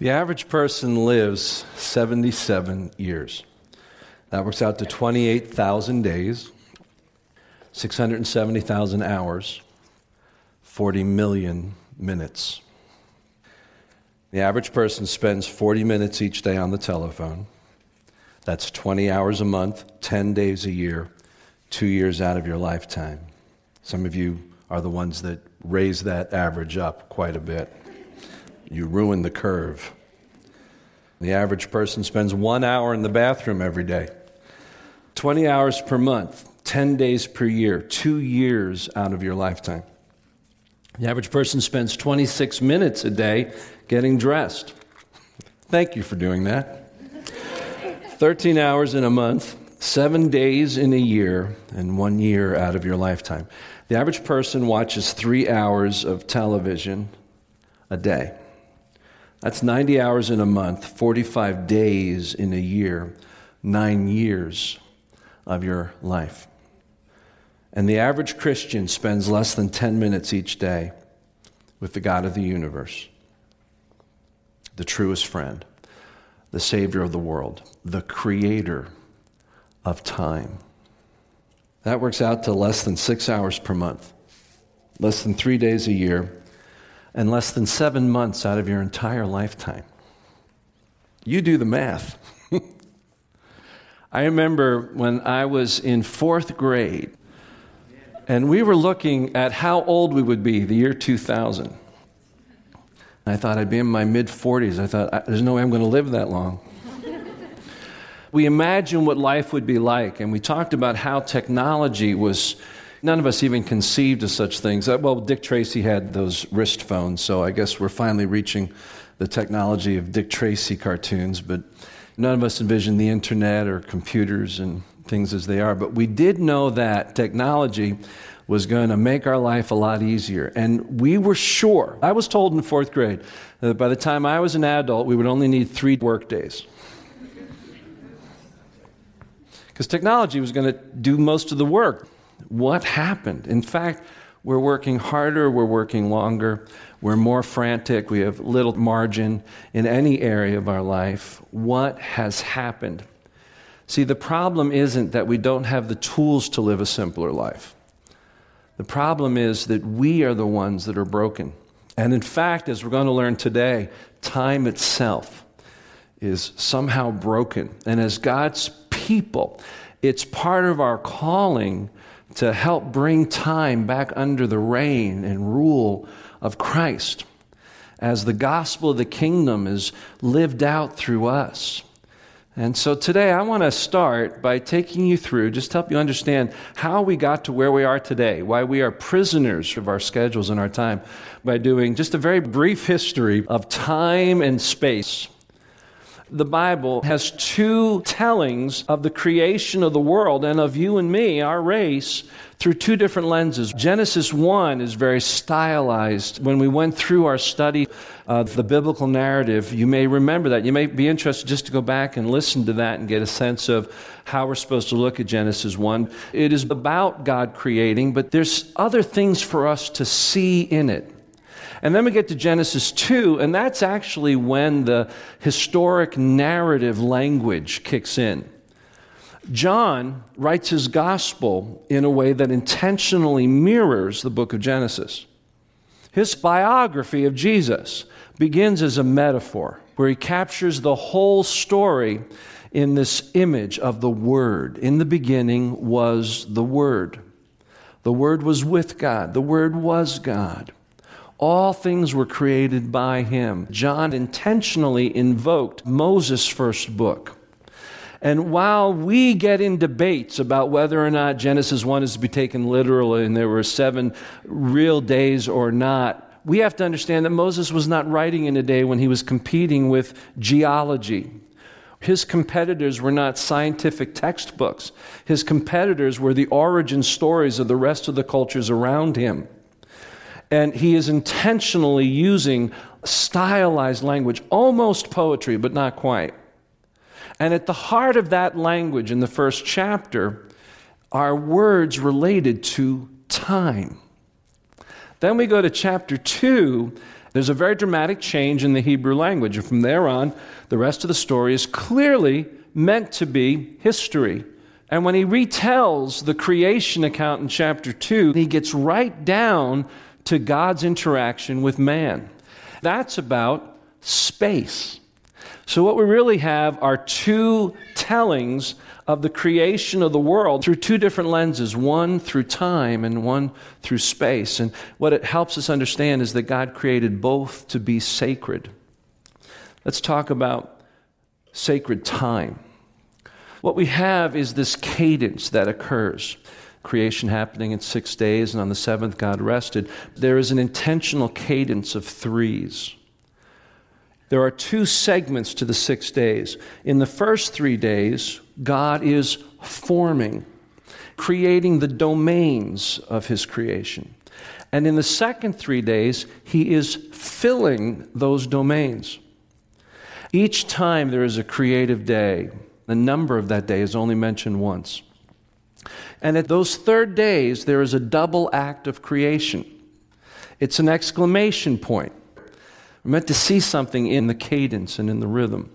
The average person lives 77 years. That works out to 28,000 days, 670,000 hours, 40 million minutes. The average person spends 40 minutes each day on the telephone. That's 20 hours a month, 10 days a year, two years out of your lifetime. Some of you are the ones that raise that average up quite a bit you ruin the curve. The average person spends one hour in the bathroom every day, 20 hours per month, 10 days per year, two years out of your lifetime. The average person spends 26 minutes a day getting dressed. Thank you for doing that. 13 hours in a month, seven days in a year, and one year out of your lifetime. The average person watches three hours of television a day. That's 90 hours in a month, 45 days in a year, nine years of your life. And the average Christian spends less than 10 minutes each day with the God of the universe, the truest friend, the Savior of the world, the Creator of time. That works out to less than six hours per month, less than three days a year, and less than seven months out of your entire lifetime. You do the math. I remember when I was in fourth grade, and we were looking at how old we would be the year 2000. I thought I'd be in my mid 40s. I thought, there's no way I'm going to live that long. we imagined what life would be like, and we talked about how technology was None of us even conceived of such things. Uh, well, Dick Tracy had those wrist phones, so I guess we're finally reaching the technology of Dick Tracy cartoons, but none of us envisioned the internet or computers and things as they are. But we did know that technology was going to make our life a lot easier. And we were sure, I was told in fourth grade, that by the time I was an adult, we would only need three work days. Because technology was going to do most of the work. What happened? In fact, we're working harder, we're working longer, we're more frantic, we have little margin in any area of our life. What has happened? See, the problem isn't that we don't have the tools to live a simpler life. The problem is that we are the ones that are broken. And in fact, as we're going to learn today, time itself is somehow broken. And as God's people, it's part of our calling to help bring time back under the reign and rule of Christ as the gospel of the kingdom is lived out through us. And so today I want to start by taking you through, just to help you understand how we got to where we are today, why we are prisoners of our schedules and our time, by doing just a very brief history of time and space the Bible has two tellings of the creation of the world and of you and me, our race, through two different lenses. Genesis 1 is very stylized. When we went through our study of the biblical narrative, you may remember that. You may be interested just to go back and listen to that and get a sense of how we're supposed to look at Genesis 1. It is about God creating, but there's other things for us to see in it. And then we get to Genesis 2, and that's actually when the historic narrative language kicks in. John writes his gospel in a way that intentionally mirrors the book of Genesis. His biography of Jesus begins as a metaphor where he captures the whole story in this image of the Word. In the beginning was the Word. The Word was with God, the Word was God. All things were created by him. John intentionally invoked Moses' first book. And while we get in debates about whether or not Genesis 1 is to be taken literally and there were seven real days or not, we have to understand that Moses was not writing in a day when he was competing with geology. His competitors were not scientific textbooks. His competitors were the origin stories of the rest of the cultures around him. And he is intentionally using stylized language, almost poetry, but not quite. And at the heart of that language in the first chapter are words related to time. Then we go to chapter 2, There's a very dramatic change in the Hebrew language, and from there on, the rest of the story is clearly meant to be history. And when he retells the creation account in chapter 2, he gets right down to God's interaction with man. That's about space. So, what we really have are two tellings of the creation of the world through two different lenses one through time and one through space. And what it helps us understand is that God created both to be sacred. Let's talk about sacred time. What we have is this cadence that occurs creation happening in six days, and on the seventh, God rested. There is an intentional cadence of threes. There are two segments to the six days. In the first three days, God is forming, creating the domains of His creation. And in the second three days, He is filling those domains. Each time there is a creative day, the number of that day is only mentioned once. And at those third days, there is a double act of creation. It's an exclamation point. We're meant to see something in the cadence and in the rhythm.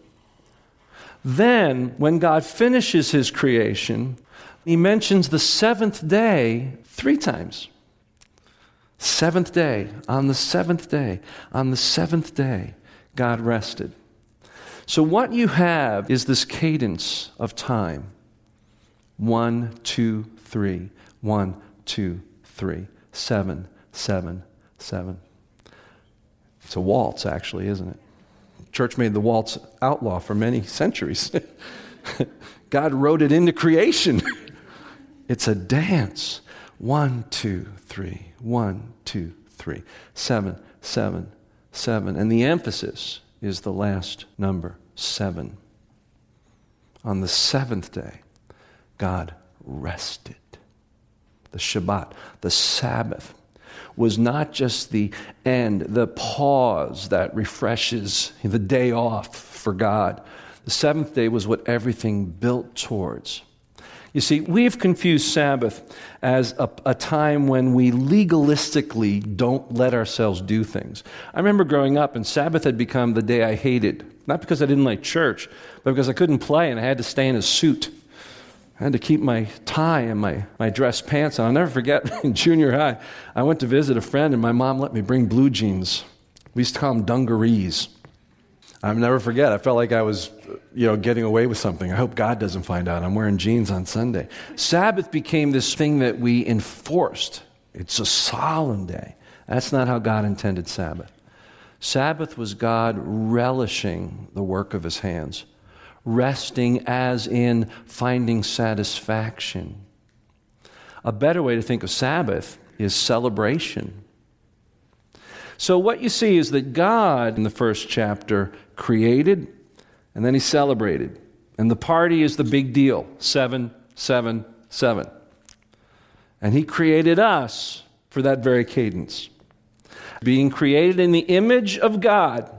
Then, when God finishes his creation, he mentions the seventh day three times. Seventh day, on the seventh day, on the seventh day, God rested. So, what you have is this cadence of time one, two, three, one, two, three, seven, seven, seven. It's a waltz, actually, isn't it? Church made the waltz outlaw for many centuries. God wrote it into creation. it's a dance. One, two, three. One, two, three. Seven, seven, seven. And the emphasis is the last number, seven. On the seventh day, God rested. The Shabbat, the Sabbath, was not just the end, the pause that refreshes the day off for God. The seventh day was what everything built towards. You see, we've confused Sabbath as a, a, time when we legalistically don't let ourselves do things. I remember growing up, and Sabbath had become the day I hated. Not because I didn't like church, but because I couldn't play and I had to stay in a suit. I had to keep my tie and my, my dress pants on. I'll never forget in junior high, I went to visit a friend and my mom let me bring blue jeans. We used to call them dungarees. I'll never forget. I felt like I was, you know, getting away with something. I hope God doesn't find out. I'm wearing jeans on Sunday. Sabbath became this thing that we enforced. It's a solemn day. That's not how God intended Sabbath. Sabbath was God relishing the work of his hands resting as in finding satisfaction. A better way to think of Sabbath is celebration. So, what you see is that God, in the first chapter, created and then he celebrated. And the party is the big deal seven, seven, seven. And he created us for that very cadence. Being created in the image of God,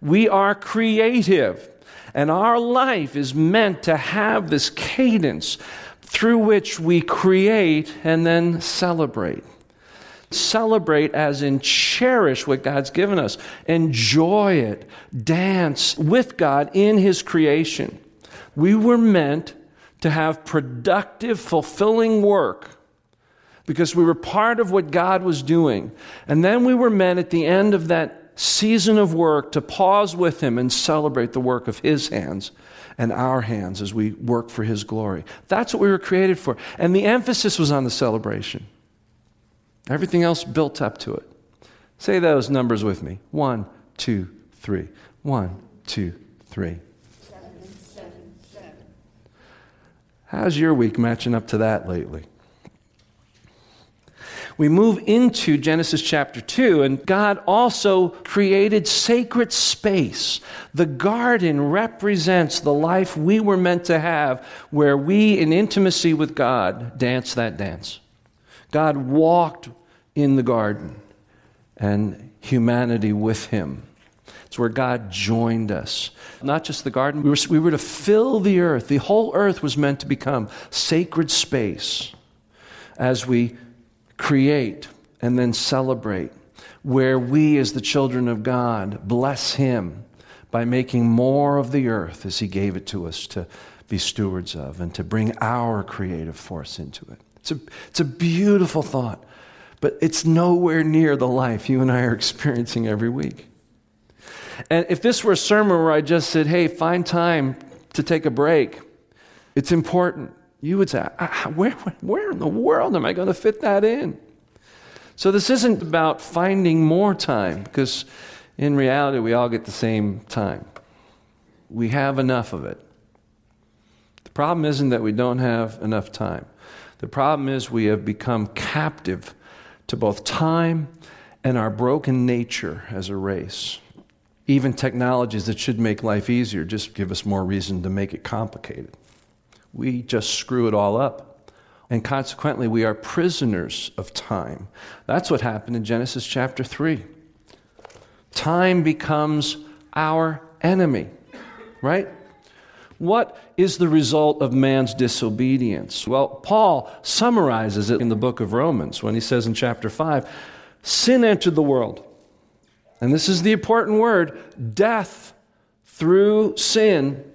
we are creative. And our life is meant to have this cadence through which we create and then celebrate. Celebrate as in cherish what God's given us, enjoy it, dance with God in His creation. We were meant to have productive, fulfilling work because we were part of what God was doing. And then we were meant at the end of that season of work to pause with Him and celebrate the work of His hands and our hands as we work for His glory. That's what we were created for. And the emphasis was on the celebration. Everything else built up to it. Say those numbers with me one, two, three. One, two, three. Seven, seven, seven. How's your week matching up to that lately? We move into Genesis chapter 2, and God also created sacred space. The garden represents the life we were meant to have, where we, in intimacy with God, dance that dance. God walked in the garden, and humanity with him. It's where God joined us. Not just the garden, we were, we were to fill the earth. The whole earth was meant to become sacred space as we create and then celebrate. where we, as the children of God, bless Him by making more of the earth as He gave it to us to be stewards of and to bring our creative force into it. It's a, it's a beautiful thought, but it's nowhere near the life you and I are experiencing every week. And if this were a sermon where I just said, hey, find time to take a break, it's important. You would say, ah, ah, where, where in the world am I going to fit that in? So this isn't about finding more time, because in reality, we all get the same time. We have enough of it. The problem isn't that we don't have enough time. The problem is we have become captive to both time and our broken nature as a race. Even technologies that should make life easier just give us more reason to make it complicated. We just screw it all up. And consequently, we are prisoners of time. That's what happened in Genesis chapter 3. Time becomes our enemy, right? What is the result of man's disobedience? Well, Paul summarizes it in the book of Romans when he says in chapter 5 sin entered the world. And this is the important word death through sin.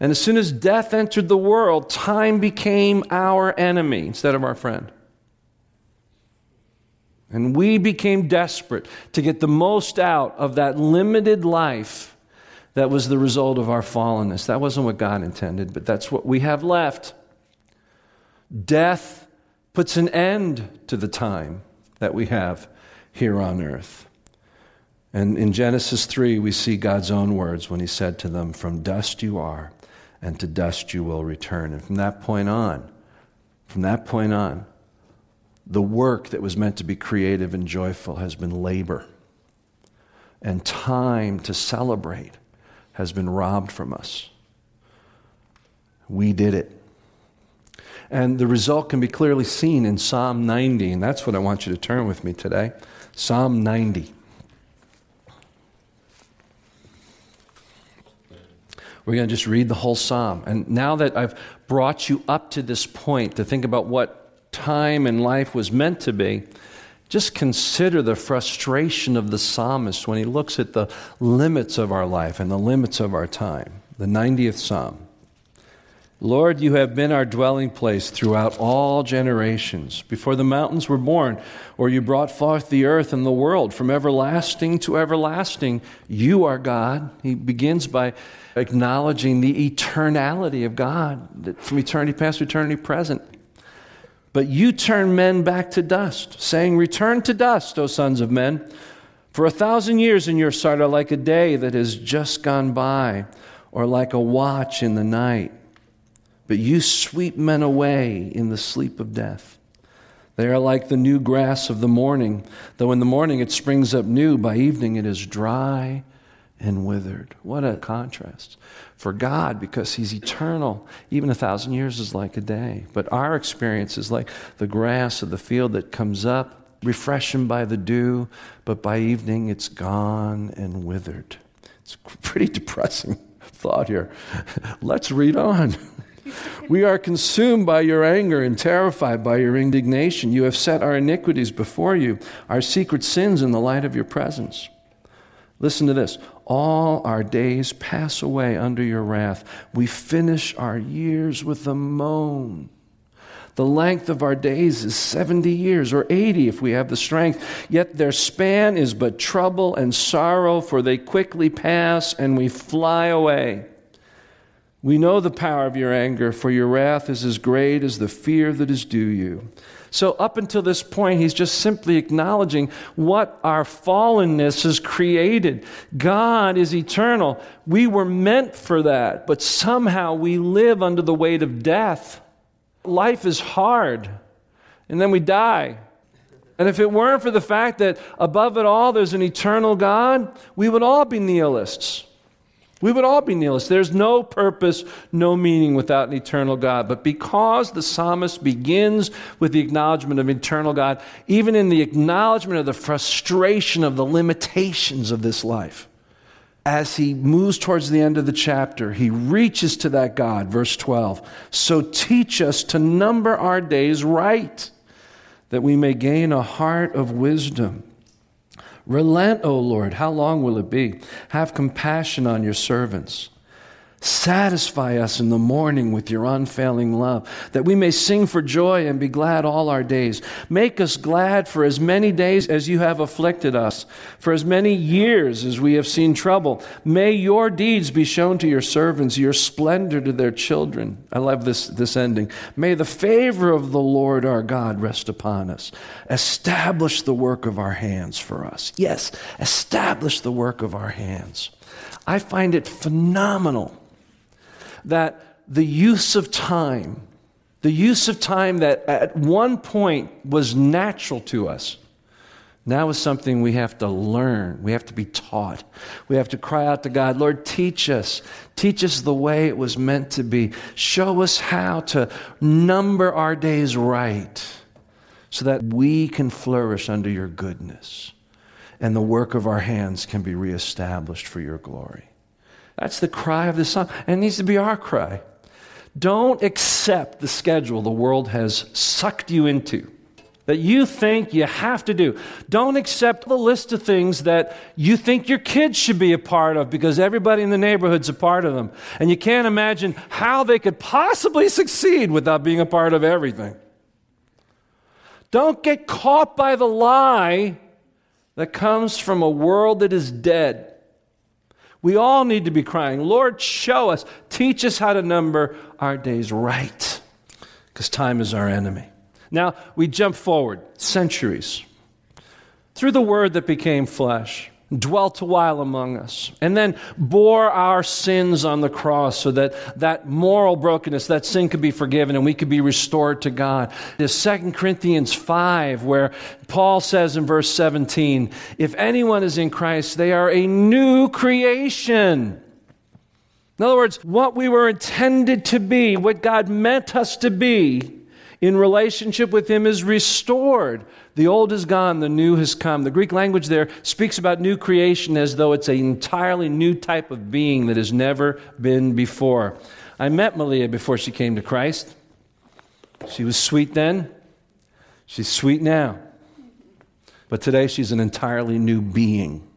And as soon as death entered the world, time became our enemy instead of our friend. And we became desperate to get the most out of that limited life that was the result of our fallenness. That wasn't what God intended, but that's what we have left. Death puts an end to the time that we have here on earth. And in Genesis 3, we see God's own words when He said to them, From dust you are, and to dust you will return. And from that point on, from that point on, the work that was meant to be creative and joyful has been labor. And time to celebrate has been robbed from us. We did it. And the result can be clearly seen in Psalm 90, and that's what I want you to turn with me today. Psalm 90. We're going to just read the whole psalm. And now that I've brought you up to this point to think about what time and life was meant to be, just consider the frustration of the psalmist when he looks at the limits of our life and the limits of our time. The 90th psalm. Lord, you have been our dwelling place throughout all generations, before the mountains were born, or you brought forth the earth and the world from everlasting to everlasting. You are God. He begins by acknowledging the eternality of God, from eternity past to eternity present. But you turn men back to dust, saying, Return to dust, O sons of men. For a thousand years in your sight are like a day that has just gone by, or like a watch in the night. But you sweep men away in the sleep of death. They are like the new grass of the morning, though in the morning it springs up new, by evening it is dry and withered. What a contrast for God because He's eternal. Even a thousand years is like a day. But our experience is like the grass of the field that comes up, refreshing by the dew, but by evening it's gone and withered. It's a pretty depressing thought here. Let's read on. We are consumed by your anger and terrified by your indignation. You have set our iniquities before you, our secret sins in the light of your presence. Listen to this. All our days pass away under your wrath. We finish our years with a moan. The length of our days is 70 years, or 80 if we have the strength. Yet their span is but trouble and sorrow, for they quickly pass and we fly away. We know the power of your anger, for your wrath is as great as the fear that is due you. So, up until this point, he's just simply acknowledging what our fallenness has created. God is eternal. We were meant for that, but somehow we live under the weight of death. Life is hard, and then we die. And if it weren't for the fact that above it all there's an eternal God, we would all be nihilists. We would all be nihilists. There's no purpose, no meaning without an eternal God. But because the psalmist begins with the acknowledgement of eternal God, even in the acknowledgement of the frustration of the limitations of this life, as he moves towards the end of the chapter, he reaches to that God, verse 12. So teach us to number our days right, that we may gain a heart of wisdom. Relent, O Lord. How long will it be? Have compassion on your servants. Satisfy us in the morning with your unfailing love, that we may sing for joy and be glad all our days. Make us glad for as many days as you have afflicted us, for as many years as we have seen trouble. May your deeds be shown to your servants, your splendor to their children. I love this, this ending. May the favor of the Lord our God rest upon us. Establish the work of our hands for us. Yes, establish the work of our hands. I find it phenomenal that the use of time, the use of time that at one point was natural to us, now is something we have to learn. We have to be taught. We have to cry out to God, Lord, teach us. Teach us the way it was meant to be. Show us how to number our days right so that we can flourish under your goodness and the work of our hands can be reestablished for your glory. That's the cry of the Son, and it needs to be our cry. Don't accept the schedule the world has sucked you into that you think you have to do. Don't accept the list of things that you think your kids should be a part of because everybody in the neighborhood's a part of them. And you can't imagine how they could possibly succeed without being a part of everything. Don't get caught by the lie that comes from a world that is dead. We all need to be crying, Lord, show us, teach us how to number our days right, because time is our enemy. Now, we jump forward centuries through the word that became flesh dwelt a while among us, and then bore our sins on the cross so that that moral brokenness, that sin could be forgiven and we could be restored to God. There's 2 Corinthians 5, where Paul says in verse 17, If anyone is in Christ, they are a new creation. In other words, what we were intended to be, what God meant us to be, in relationship with Him is restored. The old is gone, the new has come. The Greek language there speaks about new creation as though it's an entirely new type of being that has never been before. I met Malia before she came to Christ. She was sweet then, she's sweet now. But today she's an entirely new being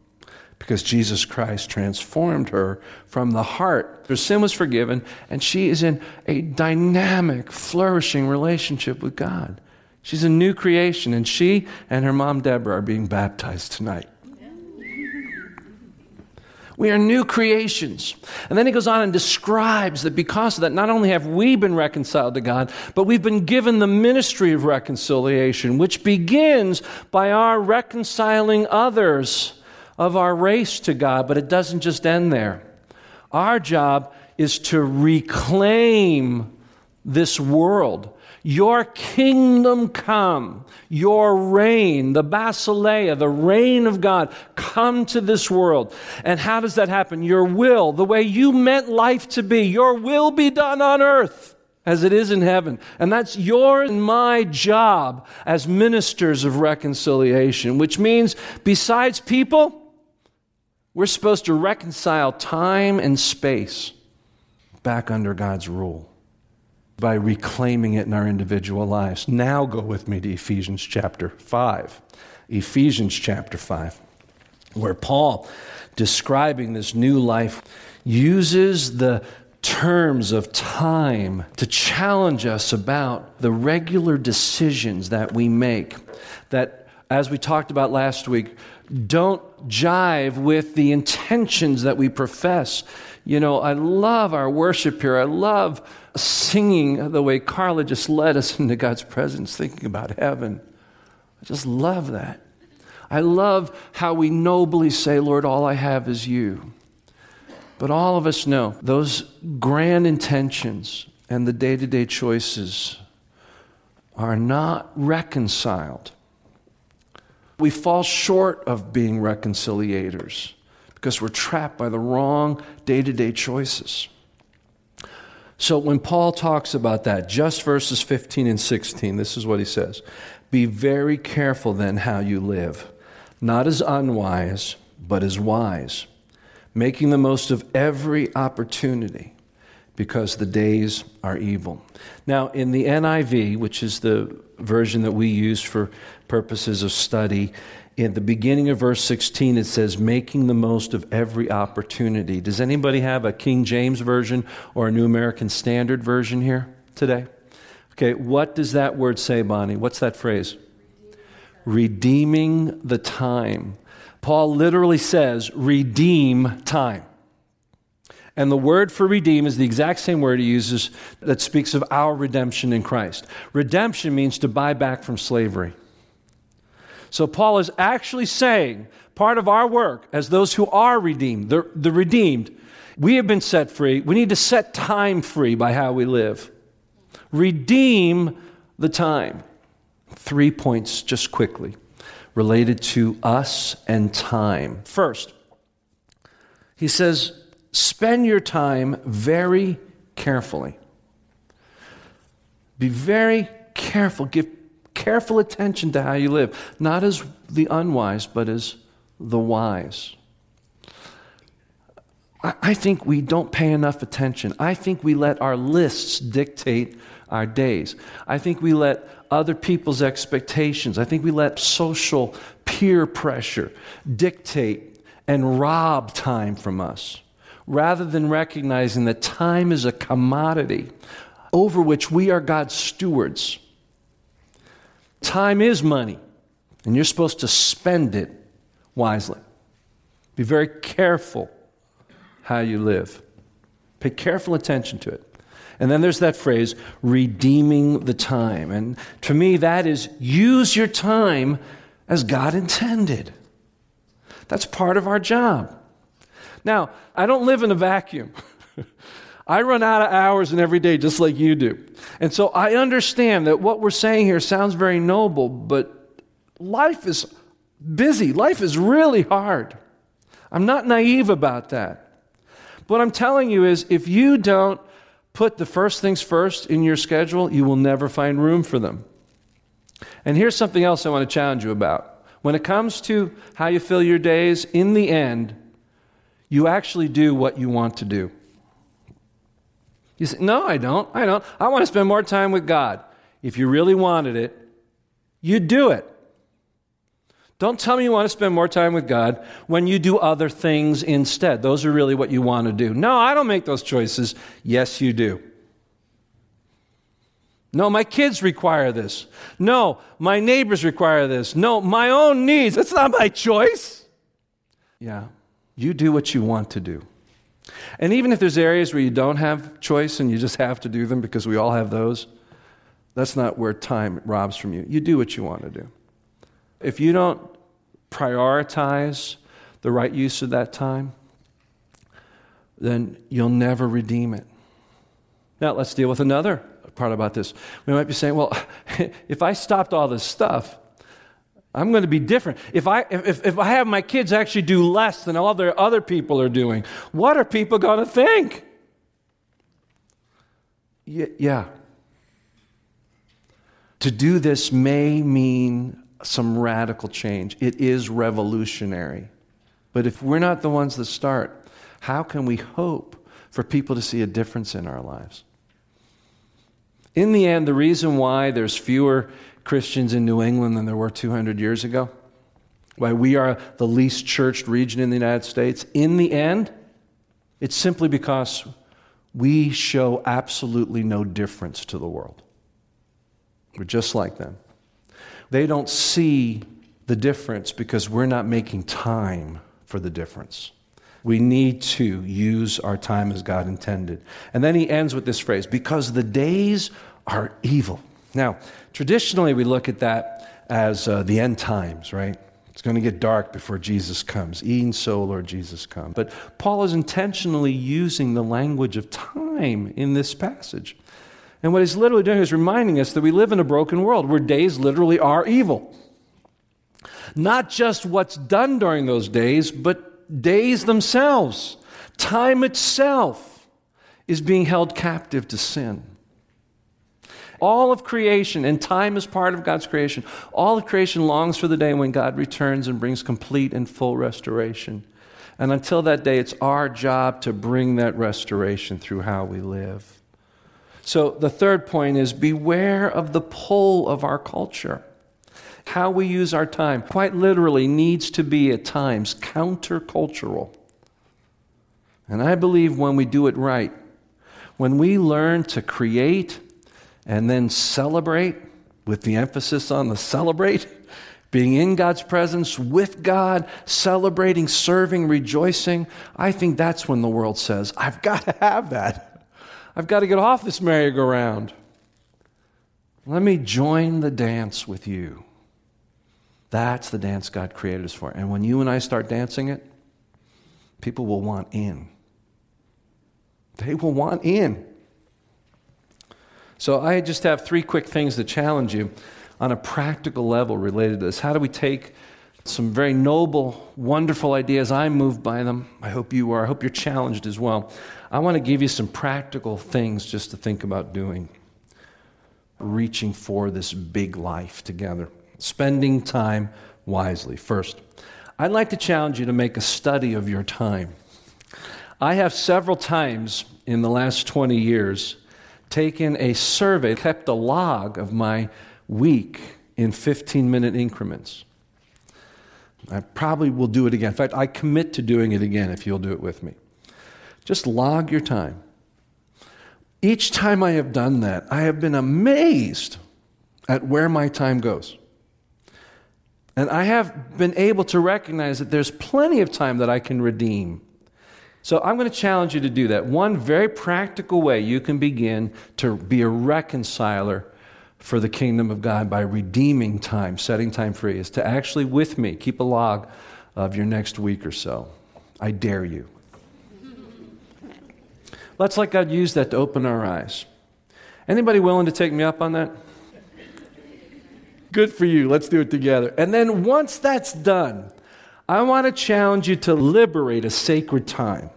because Jesus Christ transformed her from the heart. Her sin was forgiven, and she is in a dynamic, flourishing relationship with God. She's a new creation, and she and her mom, Deborah, are being baptized tonight. We are new creations. And then he goes on and describes that because of that, not only have we been reconciled to God, but we've been given the ministry of reconciliation, which begins by our reconciling others of our race to God, but it doesn't just end there. Our job is to reclaim this world. Your kingdom come, your reign, the basileia, the reign of God, come to this world. And how does that happen? Your will, the way you meant life to be, your will be done on earth as it is in heaven. And that's your and my job as ministers of reconciliation, which means besides people, we're supposed to reconcile time and space back under God's rule by reclaiming it in our individual lives. Now go with me to Ephesians chapter 5. Ephesians chapter 5, where Paul, describing this new life, uses the terms of time to challenge us about the regular decisions that we make that as we talked about last week don't jive with the intentions that we profess. You know, I love our worship here. I love singing the way Carla just led us into God's presence, thinking about heaven. I just love that. I love how we nobly say, Lord, all I have is you. But all of us know those grand intentions and the day to day choices are not reconciled we fall short of being reconciliators because we're trapped by the wrong day to day choices. So when Paul talks about that, just verses 15 and 16, this is what he says Be very careful then how you live, not as unwise, but as wise, making the most of every opportunity because the days are evil. Now, in the NIV, which is the version that we use for purposes of study, in the beginning of verse 16, it says, making the most of every opportunity. Does anybody have a King James version or a New American Standard version here today? Okay, what does that word say, Bonnie? What's that phrase? Redeeming the time. Paul literally says, redeem time. And the word for redeem is the exact same word he uses that speaks of our redemption in Christ. Redemption means to buy back from slavery. So Paul is actually saying part of our work as those who are redeemed, the, the redeemed, we have been set free. We need to set time free by how we live. Redeem the time. Three points just quickly related to us and time. First, he says, spend your time very carefully. Be very careful. Give careful attention to how you live, not as the unwise, but as the wise. I think we don't pay enough attention. I think we let our lists dictate our days. I think we let other people's expectations, I think we let social peer pressure dictate and rob time from us rather than recognizing that time is a commodity over which we are God's stewards. Time is money, and you're supposed to spend it wisely. Be very careful how you live. Pay careful attention to it. And then there's that phrase, redeeming the time. And to me, that is use your time as God intended. That's part of our job. Now, I don't live in a vacuum. I run out of hours in every day just like you do. And so I understand that what we're saying here sounds very noble, but life is busy. Life is really hard. I'm not naive about that. What I'm telling you is if you don't put the first things first in your schedule, you will never find room for them. And here's something else I want to challenge you about. When it comes to how you fill your days, in the end, you actually do what you want to do. You say, No, I don't. I don't. I want to spend more time with God. If you really wanted it, you'd do it. Don't tell me you want to spend more time with God when you do other things instead. Those are really what you want to do. No, I don't make those choices. Yes, you do. No, my kids require this. No, my neighbors require this. No, my own needs. That's not my choice. Yeah, you do what you want to do. And even if there's areas where you don't have choice and you just have to do them because we all have those, that's not where time robs from you. You do what you want to do. If you don't prioritize the right use of that time, then you'll never redeem it. Now, let's deal with another part about this. We might be saying, well, if I stopped all this stuff, I'm going to be different. If I, if, if I have my kids actually do less than all the other people are doing, what are people going to think? yeah. To do this may mean some radical change. It is revolutionary. But if we're not the ones that start, how can we hope for people to see a difference in our lives? In the end, the reason why there's fewer Christians in New England than there were 200 years ago, why we are the least churched region in the United States, in the end, it's simply because we show absolutely no difference to the world. We're just like them. They don't see the difference because we're not making time for the difference. We need to use our time as God intended. And then he ends with this phrase because the days are evil. Now, traditionally, we look at that as uh, the end times, right? It's going to get dark before Jesus comes. Even so, Lord Jesus, come. But Paul is intentionally using the language of time in this passage. And what he's literally doing is reminding us that we live in a broken world where days literally are evil. Not just what's done during those days, but days themselves. Time itself is being held captive to sin. All of creation, and time is part of God's creation, all of creation longs for the day when God returns and brings complete and full restoration. And until that day, it's our job to bring that restoration through how we live. So the third point is beware of the pull of our culture. How we use our time, quite literally, needs to be at times countercultural. And I believe when we do it right, when we learn to create and then celebrate, with the emphasis on the celebrate, being in God's presence with God, celebrating, serving, rejoicing, I think that's when the world says, I've got to have that. I've got to get off this merry-go-round. Let me join the dance with you. That's the dance God created us for. And when you and I start dancing it, people will want in. They will want in. So I just have three quick things to challenge you on a practical level related to this. How do we take some very noble, wonderful ideas? I'm moved by them. I hope you are. I hope you're challenged as well. I want to give you some practical things just to think about doing, reaching for this big life together, spending time wisely. First, I'd like to challenge you to make a study of your time. I have several times in the last 20 years taken a survey, kept a log of my week in 15 minute increments. I probably will do it again. In fact, I commit to doing it again if you'll do it with me. Just log your time. Each time I have done that, I have been amazed at where my time goes. And I have been able to recognize that there's plenty of time that I can redeem. So I'm going to challenge you to do that. One very practical way you can begin to be a reconciler for the kingdom of God by redeeming time, setting time free, is to actually, with me, keep a log of your next week or so. I dare you. Let's let God use that to open our eyes. Anybody willing to take me up on that? Good for you. Let's do it together. And then once that's done, I want to challenge you to liberate a sacred time.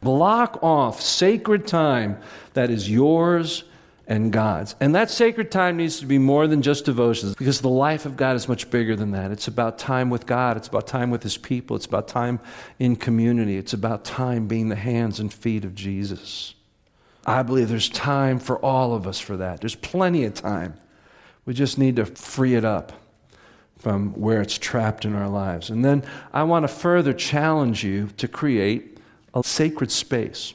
Block off sacred time that is yours and God's. And that sacred time needs to be more than just devotions because the life of God is much bigger than that. It's about time with God, it's about time with His people, it's about time in community, it's about time being the hands and feet of Jesus. I believe there's time for all of us for that. There's plenty of time. We just need to free it up from where it's trapped in our lives. And then I want to further challenge you to create a sacred space.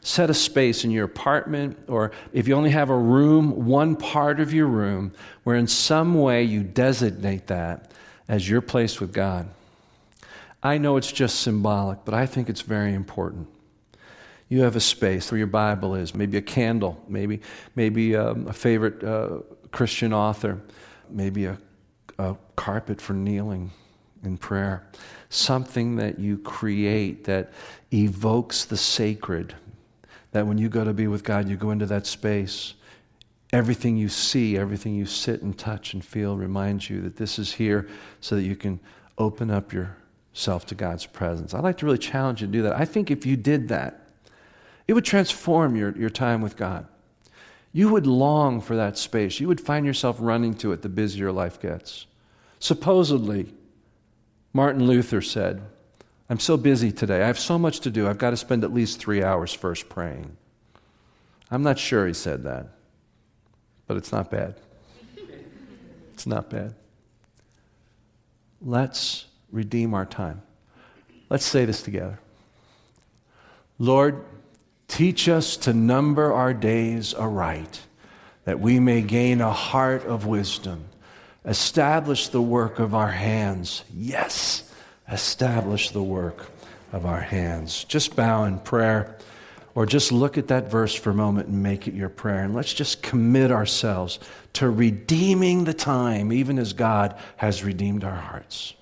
Set a space in your apartment, or if you only have a room, one part of your room, where in some way you designate that as your place with God. I know it's just symbolic, but I think it's very important you have a space where your Bible is, maybe a candle, maybe, maybe um, a favorite uh, Christian author, maybe a, a carpet for kneeling in prayer. Something that you create that evokes the sacred. That when you go to be with God, you go into that space. Everything you see, everything you sit and touch and feel reminds you that this is here so that you can open up yourself to God's presence. I'd like to really challenge you to do that. I think if you did that, it would transform your, your time with God. You would long for that space. You would find yourself running to it the busier life gets. Supposedly, Martin Luther said, I'm so busy today. I have so much to do. I've got to spend at least three hours first praying. I'm not sure he said that, but it's not bad. It's not bad. Let's redeem our time. Let's say this together. Lord, Teach us to number our days aright, that we may gain a heart of wisdom. Establish the work of our hands. Yes, establish the work of our hands. Just bow in prayer, or just look at that verse for a moment and make it your prayer. And let's just commit ourselves to redeeming the time, even as God has redeemed our hearts.